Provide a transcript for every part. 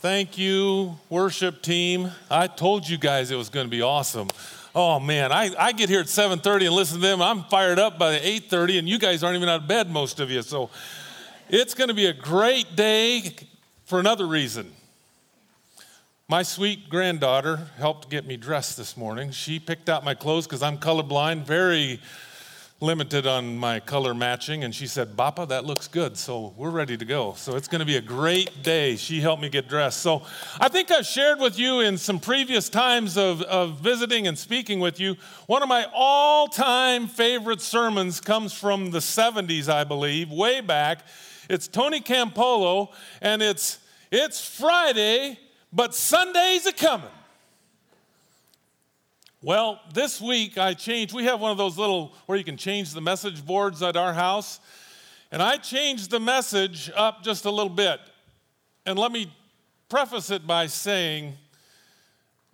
Thank you, worship team. I told you guys it was going to be awesome. Oh man, I, I get here at 7:30 and listen to them. I'm fired up by 8:30, and you guys aren't even out of bed, most of you. So it's going to be a great day for another reason. My sweet granddaughter helped get me dressed this morning. She picked out my clothes because I'm colorblind, very limited on my color matching, and she said, Bappa, that looks good. So we're ready to go. So it's going to be a great day. She helped me get dressed. So I think I've shared with you in some previous times of, of visiting and speaking with you. One of my all time favorite sermons comes from the 70s, I believe, way back. It's Tony Campolo, and it's, it's Friday, but Sunday's a coming. Well, this week I changed. We have one of those little where you can change the message boards at our house. And I changed the message up just a little bit. And let me preface it by saying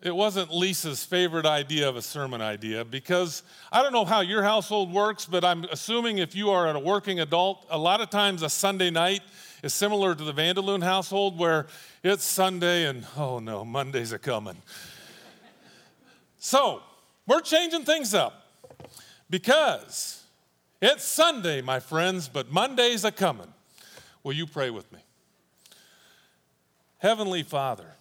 it wasn't Lisa's favorite idea of a sermon idea because I don't know how your household works, but I'm assuming if you are a working adult, a lot of times a Sunday night is similar to the Vanderloon household where it's Sunday and oh no, Monday's a coming. So, we're changing things up because it's Sunday, my friends, but Monday's a coming. Will you pray with me? Heavenly Father,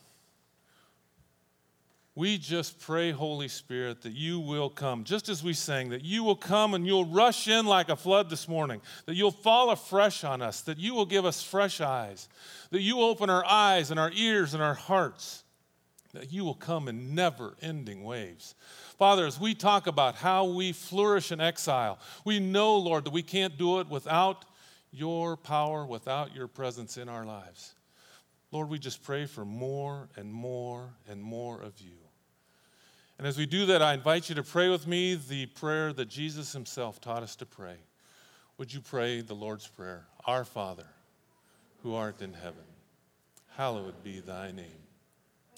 we just pray, Holy Spirit, that you will come, just as we sang, that you will come and you'll rush in like a flood this morning, that you'll fall afresh on us, that you will give us fresh eyes, that you open our eyes and our ears and our hearts that you will come in never ending waves. Father, as we talk about how we flourish in exile, we know, Lord, that we can't do it without your power, without your presence in our lives. Lord, we just pray for more and more and more of you. And as we do that, I invite you to pray with me the prayer that Jesus himself taught us to pray. Would you pray the Lord's Prayer? Our Father, who art in heaven, hallowed be thy name.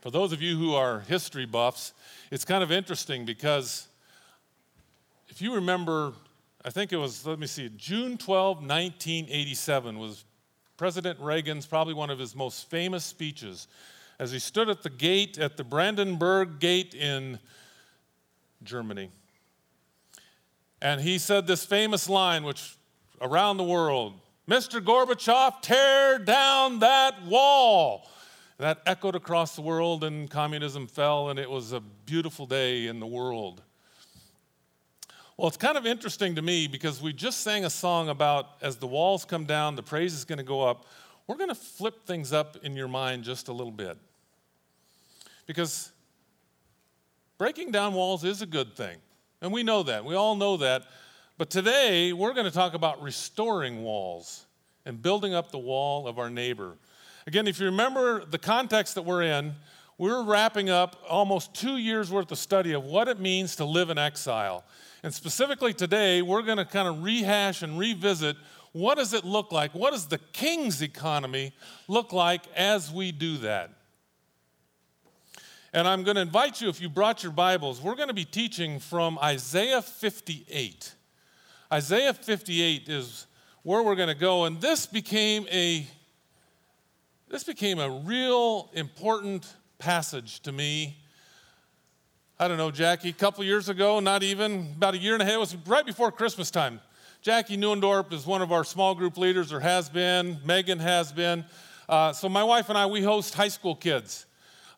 For those of you who are history buffs, it's kind of interesting because if you remember, I think it was, let me see, June 12, 1987 was President Reagan's probably one of his most famous speeches as he stood at the gate, at the Brandenburg Gate in Germany. And he said this famous line, which around the world Mr. Gorbachev, tear down that wall. That echoed across the world, and communism fell, and it was a beautiful day in the world. Well, it's kind of interesting to me because we just sang a song about as the walls come down, the praise is going to go up. We're going to flip things up in your mind just a little bit. Because breaking down walls is a good thing. And we know that. We all know that. But today, we're going to talk about restoring walls and building up the wall of our neighbor. Again, if you remember the context that we're in, we're wrapping up almost two years worth of study of what it means to live in exile. And specifically today, we're going to kind of rehash and revisit what does it look like? What does the king's economy look like as we do that? And I'm going to invite you, if you brought your Bibles, we're going to be teaching from Isaiah 58. Isaiah 58 is where we're going to go, and this became a this became a real important passage to me. I don't know, Jackie, a couple years ago, not even, about a year and a half, it was right before Christmas time. Jackie Neuendorf is one of our small group leaders, or has been. Megan has been. Uh, so my wife and I, we host high school kids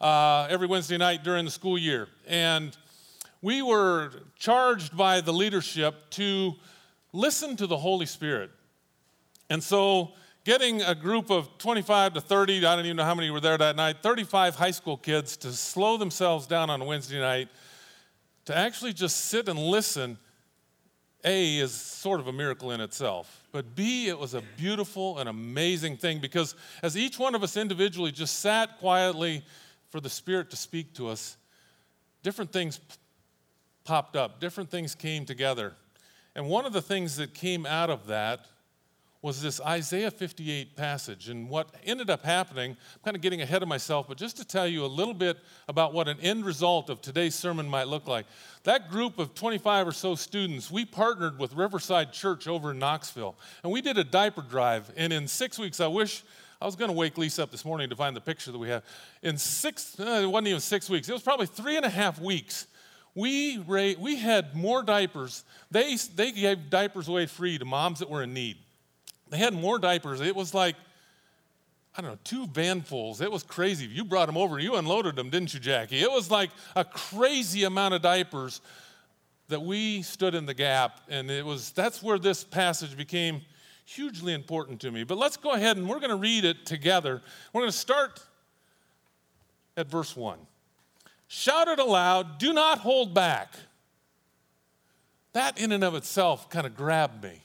uh, every Wednesday night during the school year. And we were charged by the leadership to listen to the Holy Spirit. And so getting a group of 25 to 30, I don't even know how many were there that night, 35 high school kids to slow themselves down on Wednesday night to actually just sit and listen, A, is sort of a miracle in itself. But B, it was a beautiful and amazing thing because as each one of us individually just sat quietly for the Spirit to speak to us, different things popped up, different things came together. And one of the things that came out of that was this Isaiah 58 passage. And what ended up happening, I'm kind of getting ahead of myself, but just to tell you a little bit about what an end result of today's sermon might look like. That group of 25 or so students, we partnered with Riverside Church over in Knoxville, and we did a diaper drive. And in six weeks, I wish I was going to wake Lisa up this morning to find the picture that we have. In six, uh, it wasn't even six weeks, it was probably three and a half weeks. We, we had more diapers. They, they gave diapers away free to moms that were in need. They had more diapers. It was like, I don't know, two vanfuls. It was crazy. You brought them over, you unloaded them, didn't you, Jackie? It was like a crazy amount of diapers that we stood in the gap. And it was that's where this passage became hugely important to me. But let's go ahead and we're going to read it together. We're going to start at verse 1. Shout it aloud, do not hold back. That in and of itself kind of grabbed me.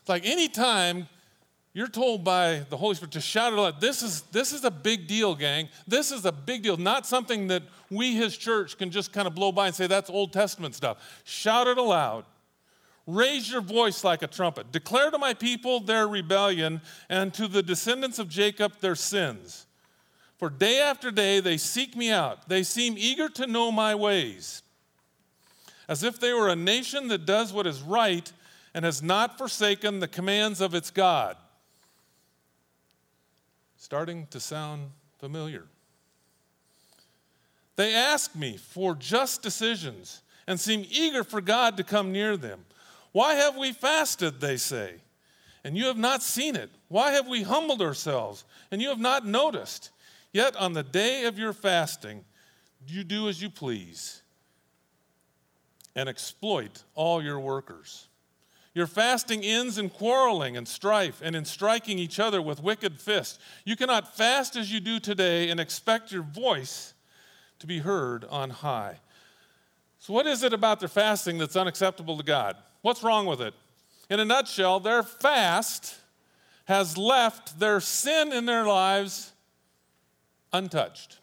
It's like anytime you're told by the Holy Spirit to shout it out. This is, this is a big deal, gang. This is a big deal. Not something that we, his church, can just kind of blow by and say, that's Old Testament stuff. Shout it aloud. Raise your voice like a trumpet. Declare to my people their rebellion and to the descendants of Jacob their sins. For day after day they seek me out. They seem eager to know my ways. As if they were a nation that does what is right and has not forsaken the commands of its God starting to sound familiar. They ask me for just decisions and seem eager for God to come near them. Why have we fasted, they say, and you have not seen it? Why have we humbled ourselves, and you have not noticed? Yet on the day of your fasting, you do as you please and exploit all your workers. Your fasting ends in quarreling and strife and in striking each other with wicked fists. You cannot fast as you do today and expect your voice to be heard on high. So, what is it about their fasting that's unacceptable to God? What's wrong with it? In a nutshell, their fast has left their sin in their lives untouched.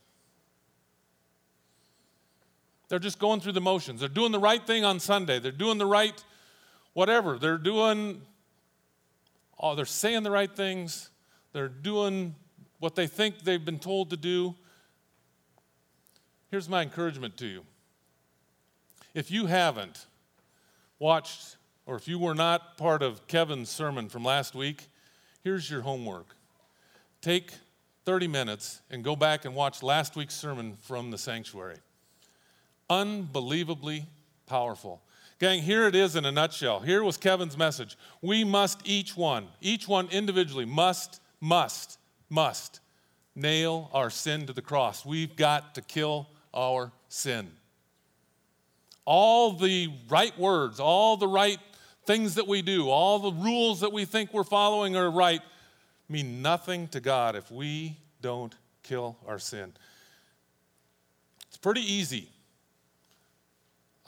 They're just going through the motions. They're doing the right thing on Sunday. They're doing the right whatever. They're doing, oh, they're saying the right things, they're doing what they think they've been told to do. Here's my encouragement to you. If you haven't watched, or if you were not part of Kevin's sermon from last week, here's your homework. Take 30 minutes and go back and watch last week's sermon from the sanctuary. Unbelievably powerful. Gang, here it is in a nutshell. Here was Kevin's message. We must, each one, each one individually, must, must, must nail our sin to the cross. We've got to kill our sin. All the right words, all the right things that we do, all the rules that we think we're following are right mean nothing to God if we don't kill our sin. It's pretty easy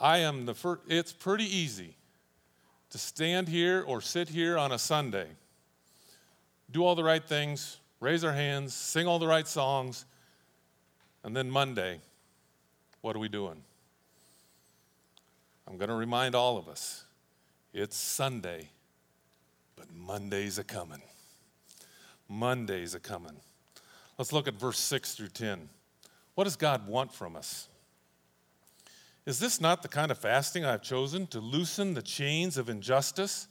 I am the first, it's pretty easy to stand here or sit here on a Sunday, do all the right things, raise our hands, sing all the right songs, and then Monday, what are we doing? I'm going to remind all of us it's Sunday, but Monday's a coming. Monday's a coming. Let's look at verse 6 through 10. What does God want from us? Is this not the kind of fasting I've chosen to loosen the chains of injustice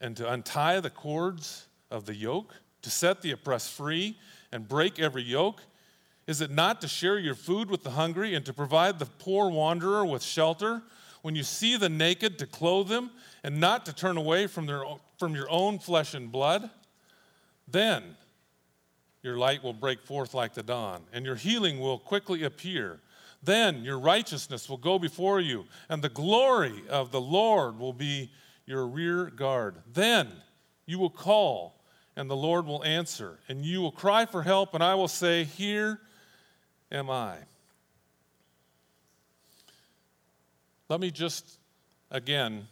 and to untie the cords of the yoke, to set the oppressed free and break every yoke? Is it not to share your food with the hungry and to provide the poor wanderer with shelter? When you see the naked, to clothe them and not to turn away from, their, from your own flesh and blood? Then your light will break forth like the dawn, and your healing will quickly appear. Then your righteousness will go before you, and the glory of the Lord will be your rear guard. Then you will call, and the Lord will answer, and you will cry for help, and I will say, Here am I. Let me just, again,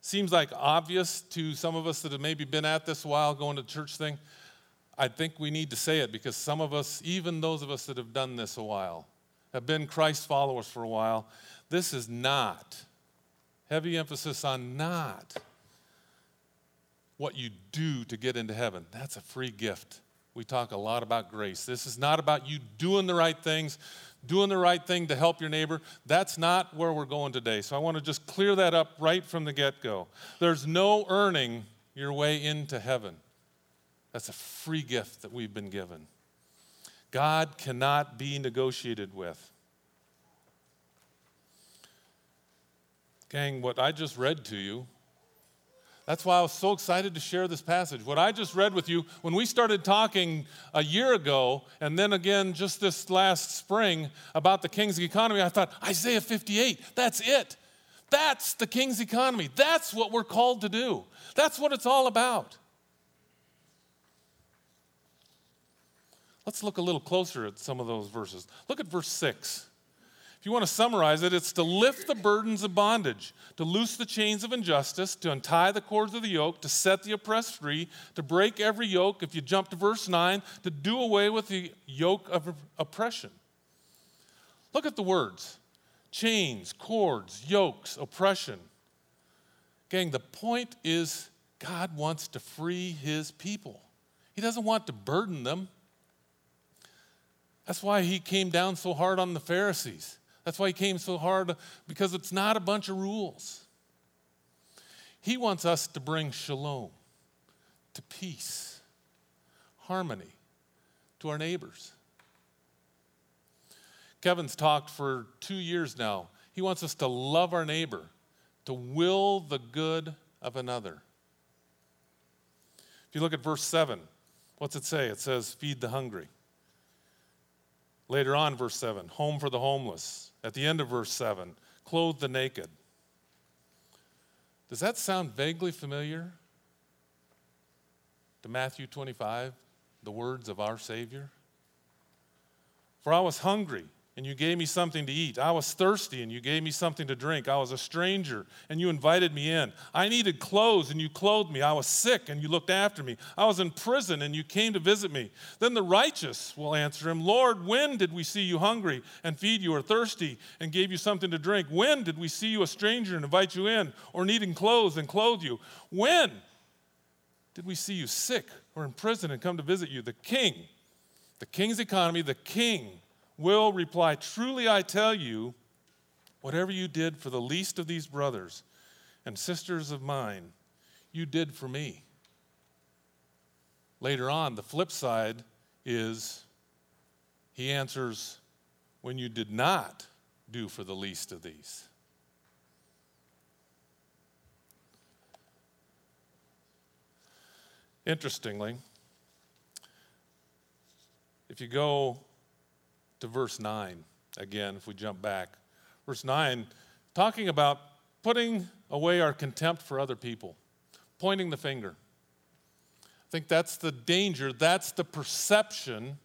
seems like obvious to some of us that have maybe been at this while going to church thing. I think we need to say it because some of us, even those of us that have done this a while, have been Christ followers for a while, this is not, heavy emphasis on not, what you do to get into heaven. That's a free gift. We talk a lot about grace. This is not about you doing the right things, doing the right thing to help your neighbor. That's not where we're going today. So I want to just clear that up right from the get go. There's no earning your way into heaven. That's a free gift that we've been given. God cannot be negotiated with. Gang, what I just read to you, that's why I was so excited to share this passage. What I just read with you, when we started talking a year ago, and then again just this last spring about the king's economy, I thought, Isaiah 58, that's it. That's the king's economy. That's what we're called to do. That's what it's all about. Let's look a little closer at some of those verses. Look at verse 6. If you want to summarize it, it's to lift the burdens of bondage, to loose the chains of injustice, to untie the cords of the yoke, to set the oppressed free, to break every yoke. If you jump to verse 9, to do away with the yoke of oppression. Look at the words chains, cords, yokes, oppression. Gang, the point is God wants to free his people. He doesn't want to burden them. That's why he came down so hard on the Pharisees. That's why he came so hard, because it's not a bunch of rules. He wants us to bring shalom, to peace, harmony to our neighbors. Kevin's talked for two years now. He wants us to love our neighbor, to will the good of another. If you look at verse 7, what's it say? It says, Feed the hungry. Later on, verse 7, home for the homeless. At the end of verse 7, clothe the naked. Does that sound vaguely familiar to Matthew 25, the words of our Savior? For I was hungry and you gave me something to eat. I was thirsty and you gave me something to drink. I was a stranger and you invited me in. I needed clothes and you clothed me. I was sick and you looked after me. I was in prison and you came to visit me. Then the righteous will answer him, Lord, when did we see you hungry and feed you or thirsty and gave you something to drink? When did we see you a stranger and invite you in or needing clothes and clothe you? When did we see you sick or in prison and come to visit you? The king, the king's economy, the king will reply, Truly I tell you, whatever you did for the least of these brothers and sisters of mine, you did for me. Later on, the flip side is he answers, When you did not do for the least of these. Interestingly, if you go to verse 9 again, if we jump back. Verse 9, talking about putting away our contempt for other people, pointing the finger. I think that's the danger, that's the perception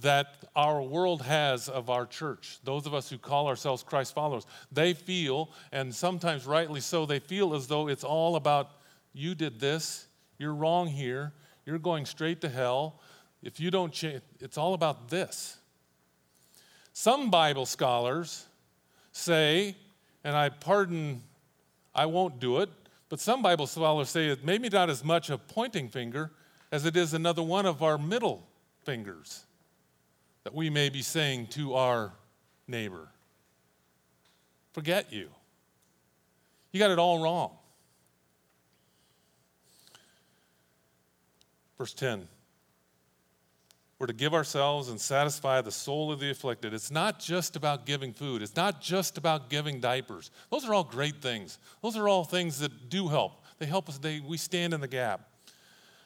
that our world has of our church. Those of us who call ourselves Christ followers, they feel, and sometimes rightly so, they feel as though it's all about you did this, you're wrong here, you're going straight to hell. If you don't change, it's all about this. Some Bible scholars say, and I pardon, I won't do it, but some Bible scholars say it maybe not as much a pointing finger as it is another one of our middle fingers that we may be saying to our neighbor. Forget you. You got it all wrong. Verse 10 we're to give ourselves and satisfy the soul of the afflicted. It's not just about giving food, it's not just about giving diapers. Those are all great things. Those are all things that do help. They help us, they, we stand in the gap.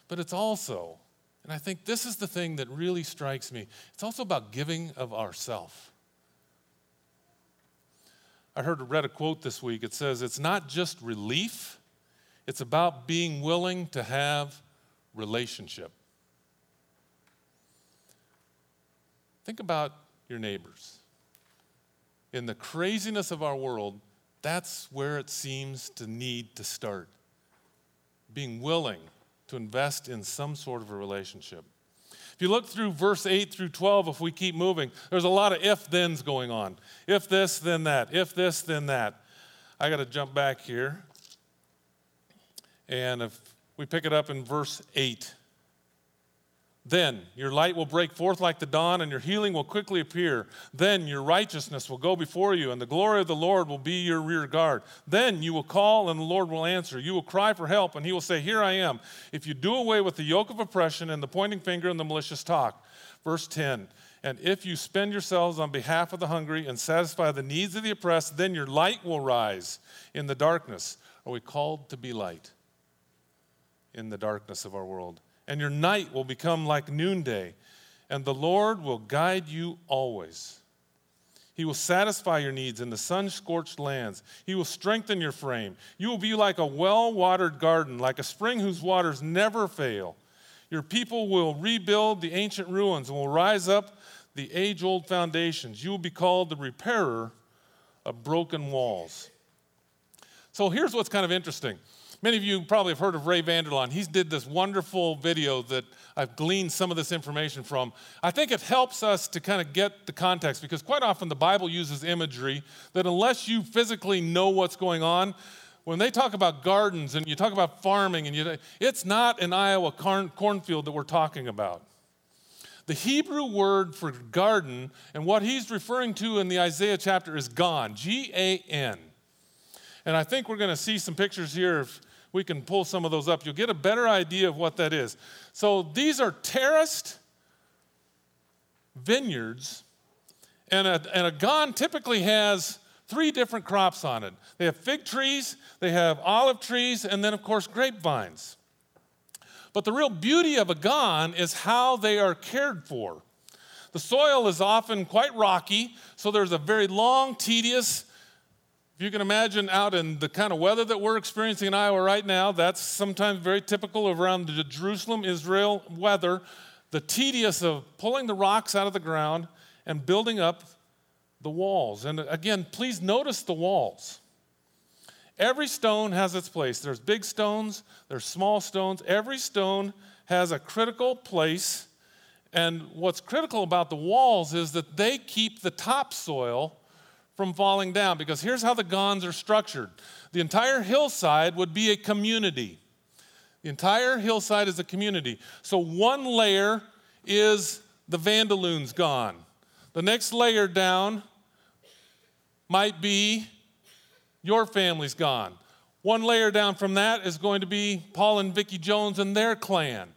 But it's also, and I think this is the thing that really strikes me, it's also about giving of ourself. I heard read a quote this week. It says, It's not just relief, it's about being willing to have relationship. Think about your neighbors. In the craziness of our world, that's where it seems to need to start. Being willing to invest in some sort of a relationship. If you look through verse 8 through 12, if we keep moving, there's a lot of if thens going on. If this, then that. If this, then that. I got to jump back here. And if we pick it up in verse 8. Then your light will break forth like the dawn, and your healing will quickly appear. Then your righteousness will go before you, and the glory of the Lord will be your rear guard. Then you will call, and the Lord will answer. You will cry for help, and he will say, Here I am. If you do away with the yoke of oppression and the pointing finger and the malicious talk. Verse 10 And if you spend yourselves on behalf of the hungry and satisfy the needs of the oppressed, then your light will rise in the darkness. Are we called to be light in the darkness of our world? And your night will become like noonday, and the Lord will guide you always. He will satisfy your needs in the sun scorched lands. He will strengthen your frame. You will be like a well watered garden, like a spring whose waters never fail. Your people will rebuild the ancient ruins and will rise up the age old foundations. You will be called the repairer of broken walls. So here's what's kind of interesting. Many of you probably have heard of Ray Vander Laan. He's did this wonderful video that I've gleaned some of this information from. I think it helps us to kind of get the context because quite often the Bible uses imagery that unless you physically know what's going on, when they talk about gardens and you talk about farming and you, it's not an Iowa corn, cornfield that we're talking about. The Hebrew word for garden and what he's referring to in the Isaiah chapter is gan, G A N. And I think we're going to see some pictures here of we can pull some of those up. You'll get a better idea of what that is. So these are terraced vineyards, and a, and a gan typically has three different crops on it. They have fig trees, they have olive trees, and then, of course, grapevines. But the real beauty of a gan is how they are cared for. The soil is often quite rocky, so there's a very long, tedious, you can imagine out in the kind of weather that we're experiencing in Iowa right now, that's sometimes very typical of around the Jerusalem, Israel weather. The tedious of pulling the rocks out of the ground and building up the walls. And again, please notice the walls. Every stone has its place. There's big stones, there's small stones. Every stone has a critical place. And what's critical about the walls is that they keep the topsoil from falling down because here's how the gans are structured the entire hillside would be a community. The entire hillside is a community. So one layer is the Vandaloons gan. The next layer down might be your family's gan. One layer down from that is going to be Paul and Vicki Jones and their clan.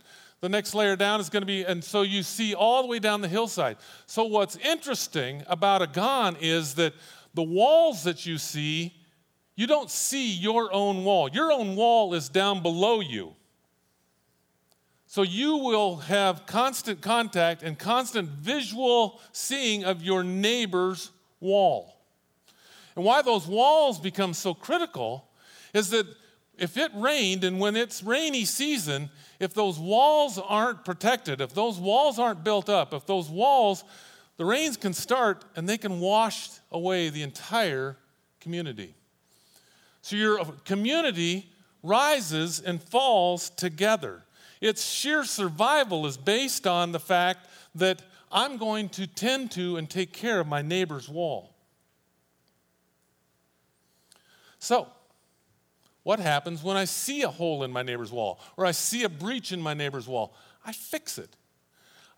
The next layer down is going to be, and so you see all the way down the hillside. So, what's interesting about a gan is that the walls that you see, you don't see your own wall. Your own wall is down below you. So you will have constant contact and constant visual seeing of your neighbor's wall. And why those walls become so critical is that if it rained and when it's rainy season, if those walls aren't protected, if those walls aren't built up, if those walls, the rains can start and they can wash away the entire community. So your community rises and falls together. Its sheer survival is based on the fact that I'm going to tend to and take care of my neighbor's wall. So, what happens when I see a hole in my neighbor's wall or I see a breach in my neighbor's wall? I fix it.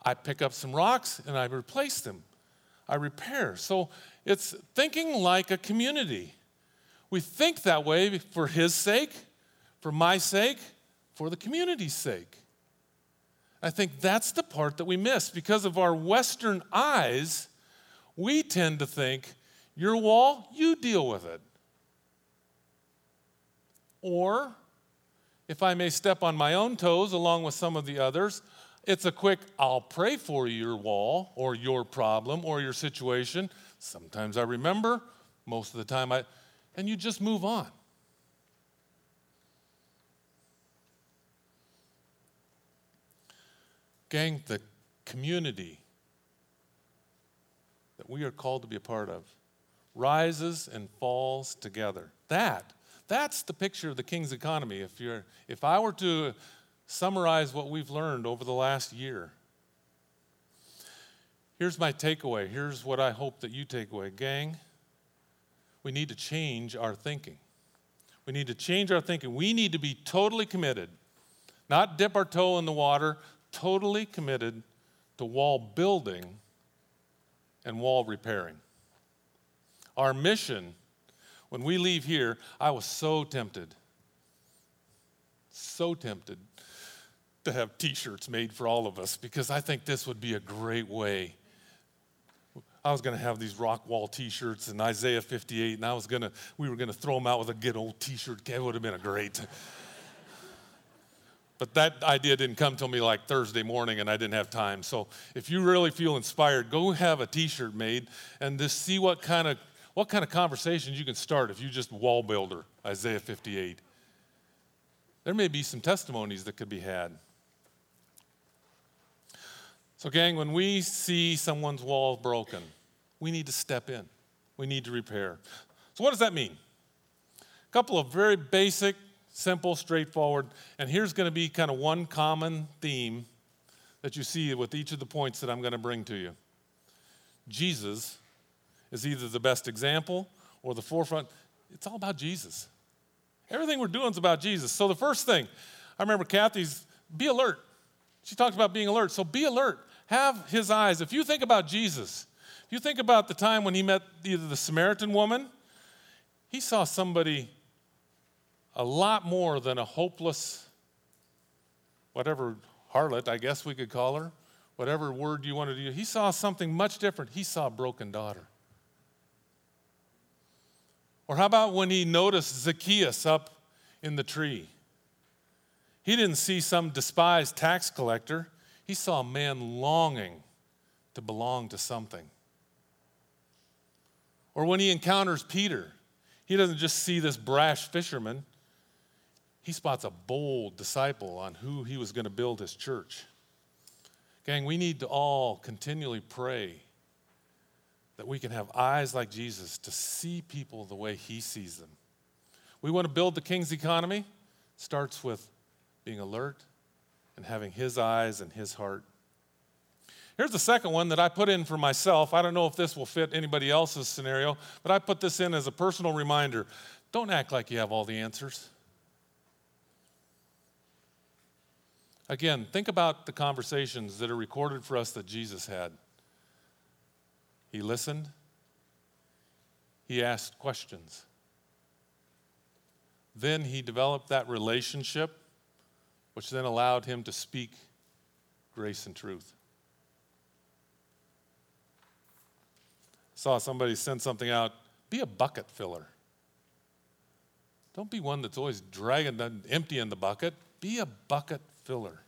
I pick up some rocks and I replace them. I repair. So it's thinking like a community. We think that way for his sake, for my sake, for the community's sake. I think that's the part that we miss because of our Western eyes. We tend to think, your wall, you deal with it. Or, if I may step on my own toes along with some of the others, it's a quick, I'll pray for your wall or your problem or your situation. Sometimes I remember, most of the time I, and you just move on. Gang, the community that we are called to be a part of rises and falls together. That that's the picture of the king's economy. If, you're, if I were to summarize what we've learned over the last year, Here's my takeaway. Here's what I hope that you take away. Gang, we need to change our thinking. We need to change our thinking. We need to be totally committed, not dip our toe in the water, totally committed to wall building and wall repairing. Our mission, when we leave here, I was so tempted, so tempted to have t shirts made for all of us because I think this would be a great way. I was going to have these rock wall T-shirts and Isaiah 58, and I was going to, we were going to throw them out with a good old T-shirt. It would have been a great. But that idea didn't come to me like Thursday morning, and I didn't have time. So if you really feel inspired, go have a T-shirt made and just see what kind of what kind of conversations you can start if you just wall builder Isaiah 58. There may be some testimonies that could be had. So, gang, when we see someone's wall broken, we need to step in. We need to repair. So, what does that mean? A couple of very basic simple, straightforward. And here's going to be kind of one common theme that you see with each of the points that I'm going to bring to you. Jesus is either the best example or the forefront. It's all about Jesus. Everything we're doing is about Jesus. So the first thing, I remember Kathy's be alert. She talked about being alert. So be alert. Have his eyes. If you think about Jesus, if you think about the time when he met either the Samaritan woman, he saw somebody a lot more than a hopeless, whatever harlot, I guess we could call her, whatever word you wanted to use. He saw something much different. He saw a broken daughter. Or how about when he noticed Zacchaeus up in the tree? He didn't see some despised tax collector, he saw a man longing to belong to something. Or when he encounters Peter, he doesn't just see this brash fisherman, he spots a bold disciple on who he was going to build his church. Gang, we need to all continually pray that we can have eyes like Jesus to see people the way he sees them. We want to build the king's economy. Starts with being alert and having his eyes and his heart. Here's the second one that I put in for myself. I don't know if this will fit anybody else's scenario, but I put this in as a personal reminder. Don't act like you have all the answers. Again, think about the conversations that are recorded for us that Jesus had. He listened, he asked questions. Then he developed that relationship, which then allowed him to speak grace and truth. Saw somebody send something out be a bucket filler. Don't be one that's always dragging, emptying the bucket. Be a bucket filler.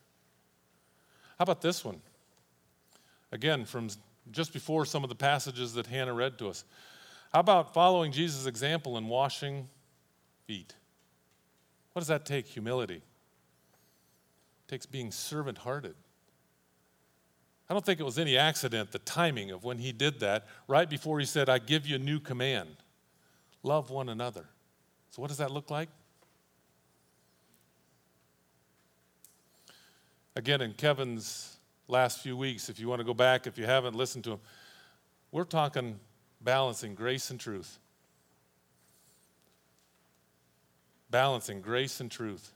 How about this one? Again, from just before some of the passages that Hannah read to us. How about following Jesus' example and washing feet? What does that take? Humility. It takes being servant hearted. I don't think it was any accident, the timing of when he did that, right before he said, I give you a new command love one another. So, what does that look like? Again, in Kevin's last few weeks, if you want to go back, if you haven't listened to them, we're talking balancing grace and truth. Balancing grace and truth.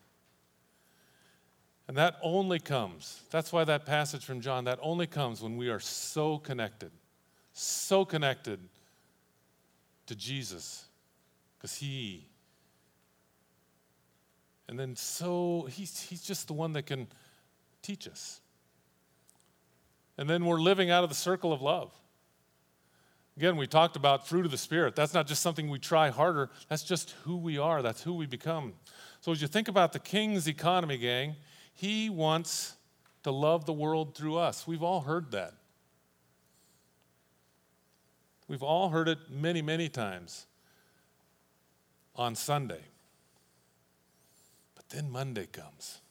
And that only comes, that's why that passage from John, that only comes when we are so connected, so connected to Jesus, because He, and then so, he's, he's just the one that can teach us. And then we're living out of the circle of love. Again, we talked about fruit of the Spirit. That's not just something we try harder, that's just who we are, that's who we become. So, as you think about the king's economy, gang, he wants to love the world through us. We've all heard that. We've all heard it many, many times on Sunday. But then Monday comes.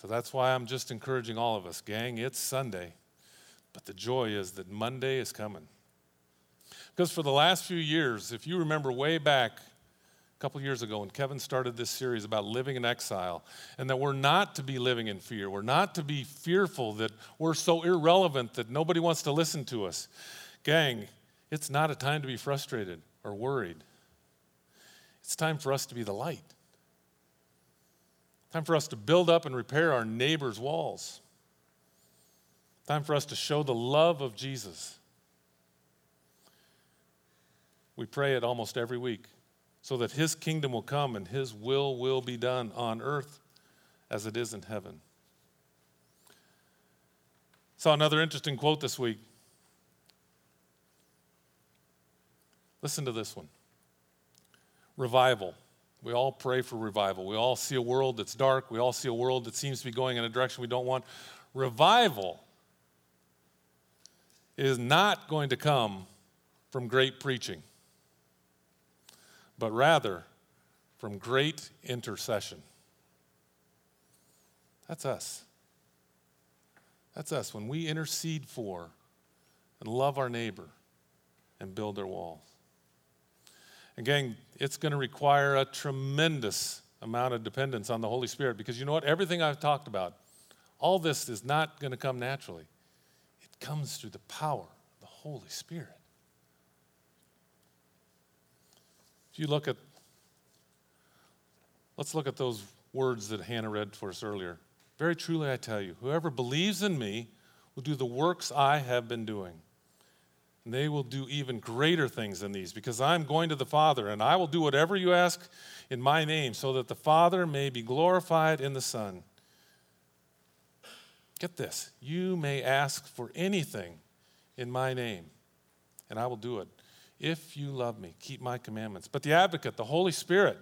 So that's why I'm just encouraging all of us, gang, it's Sunday, but the joy is that Monday is coming. Because for the last few years, if you remember way back a couple years ago when Kevin started this series about living in exile, and that we're not to be living in fear. We're not to be fearful that we're so irrelevant that nobody wants to listen to us. Gang, it's not a time to be frustrated or worried. It's time for us to be the light. Time for us to build up and repair our neighbor's walls. Time for us to show the love of Jesus. We pray it almost every week so that his kingdom will come and his will will be done on earth as it is in heaven. Saw another interesting quote this week. Listen to this one revival. We all pray for revival. We all see a world that's dark. We all see a world that seems to be going in a direction we don't want. Revival is not going to come from great preaching but rather from great intercession. That's us. That's us when we intercede for and love our neighbor and build their walls. Again, it's going to require a tremendous amount of dependence on the Holy Spirit because you know what? Everything I've talked about, all this is not going to come naturally. It comes through the power of the Holy Spirit. If you look at, let's look at those words that Hannah read for us earlier. Very truly, I tell you, whoever believes in me will do the works I have been doing. They will do even greater things than these, because I'm going to the Father, and I will do whatever you ask in my name, so that the Father may be glorified in the Son. Get this you may ask for anything in my name, and I will do it. If you love me, keep my commandments. But the advocate, the Holy Spirit,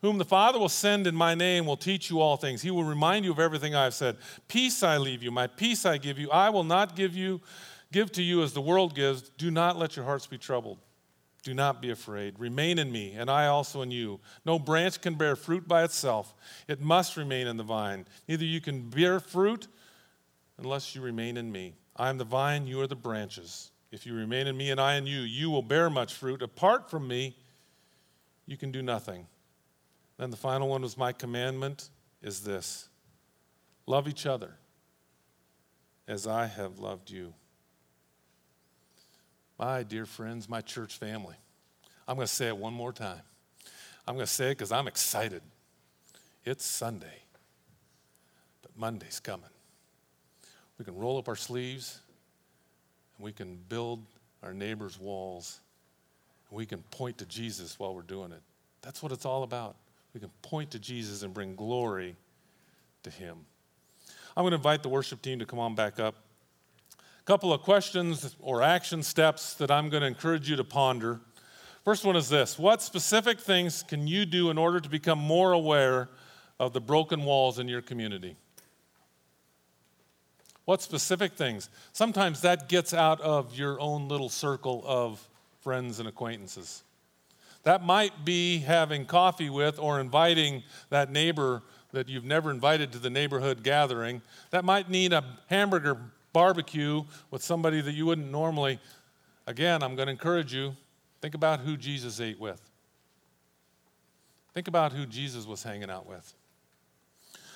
whom the Father will send in my name, will teach you all things. He will remind you of everything I have said. Peace I leave you, my peace I give you. I will not give you give to you as the world gives. Do not let your hearts be troubled. Do not be afraid. Remain in me, and I also in you. No branch can bear fruit by itself. It must remain in the vine. Neither you can bear fruit unless you remain in me. I am the vine, you are the branches. If you remain in me and I in you, you will bear much fruit. Apart from me, you can do nothing. Then the final one was my commandment is this love each other as I have loved you. My dear friends, my church family, I'm going to say it one more time. I'm going to say it because I'm excited. It's Sunday, but Monday's coming. We can roll up our sleeves and we can build our neighbor's walls. And we can point to Jesus while we're doing it. That's what it's all about. We can point to Jesus and bring glory to Him. I'm going to invite the worship team to come on back up. Couple of questions or action steps that I'm going to encourage you to ponder. First one is this What specific things can you do in order to become more aware of the broken walls in your community? What specific things? Sometimes that gets out of your own little circle of friends and acquaintances. That might be having coffee with or inviting that neighbor that you've never invited to the neighborhood gathering. That might need a hamburger barbecue with somebody that you wouldn't normally. Again, I'm going to encourage you think about who Jesus ate with. Think about who Jesus was hanging out with.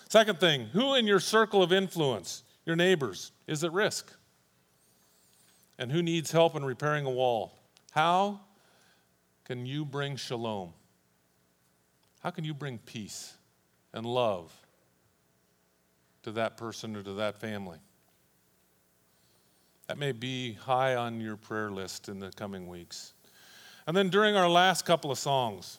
Second thing, who in your circle of influence your neighbors is at risk? And who needs help in repairing a wall? How can you bring shalom? How can you bring peace and love to that person or to that family? That may be high on your prayer list in the coming weeks. And then during our last couple of songs,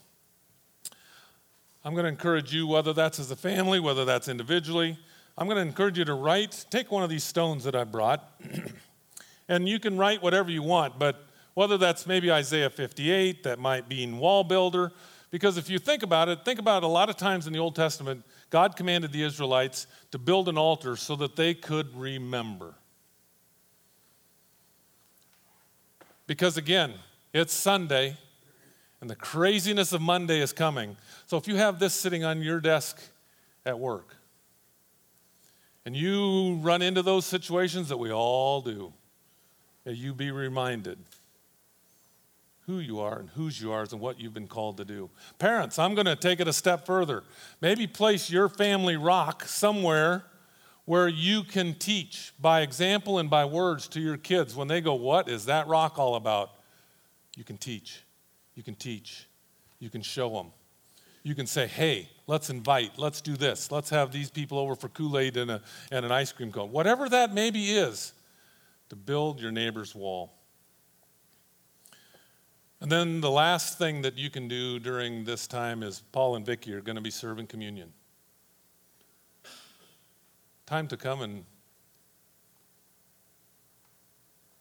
I'm going to encourage you, whether that's as a family, whether that's individually, I'm going to encourage you to write, take one of these stones that I brought, and you can write whatever you want, but whether that's maybe Isaiah 58, that might be in wall builder, because if you think about it, think about it, a lot of times in the Old Testament, God commanded the Israelites to build an altar so that they could remember. Because again, it's Sunday, and the craziness of Monday is coming. So if you have this sitting on your desk at work, and you run into those situations that we all do, you be reminded who you are and whose you are and what you've been called to do. Parents, I'm going to take it a step further. Maybe place your family rock somewhere where you can teach by example and by words to your kids. When they go, What is that rock all about? You can teach. You can teach. You can show them. You can say, Hey, let's invite, let's do this, let's have these people over for Kool Aid and, and an ice cream cone. Whatever that maybe is, to build your neighbor's wall. And then the last thing that you can do during this time is Paul and Vicki are going to be serving communion. Time to come and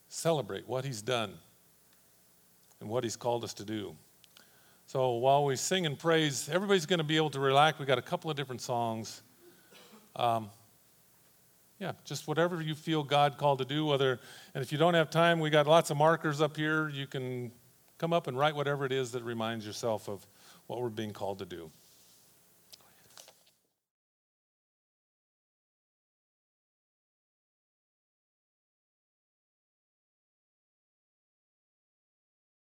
celebrate what he's done and what he's called us to do. So while we sing and praise, everybody's going to be able to relax. We got a couple of different songs. Um, yeah, just whatever you feel God called to do. Whether and if you don't have time, we got lots of markers up here. You can come up and write whatever it is that reminds yourself of what we're being called to do.